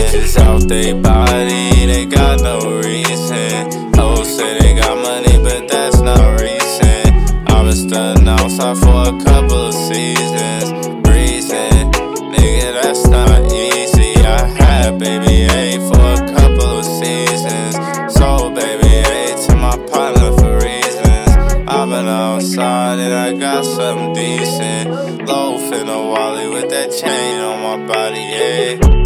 Bitches off they body, they got no reason. Hoes say they got money, but that's not reason. I been stunned outside for a couple of seasons. Breezing, nigga, that's not easy. I had baby A for a couple of seasons. So baby A to my partner for reasons. I've been outside and I got something decent. Loaf in a wallet with that chain on my body, yeah.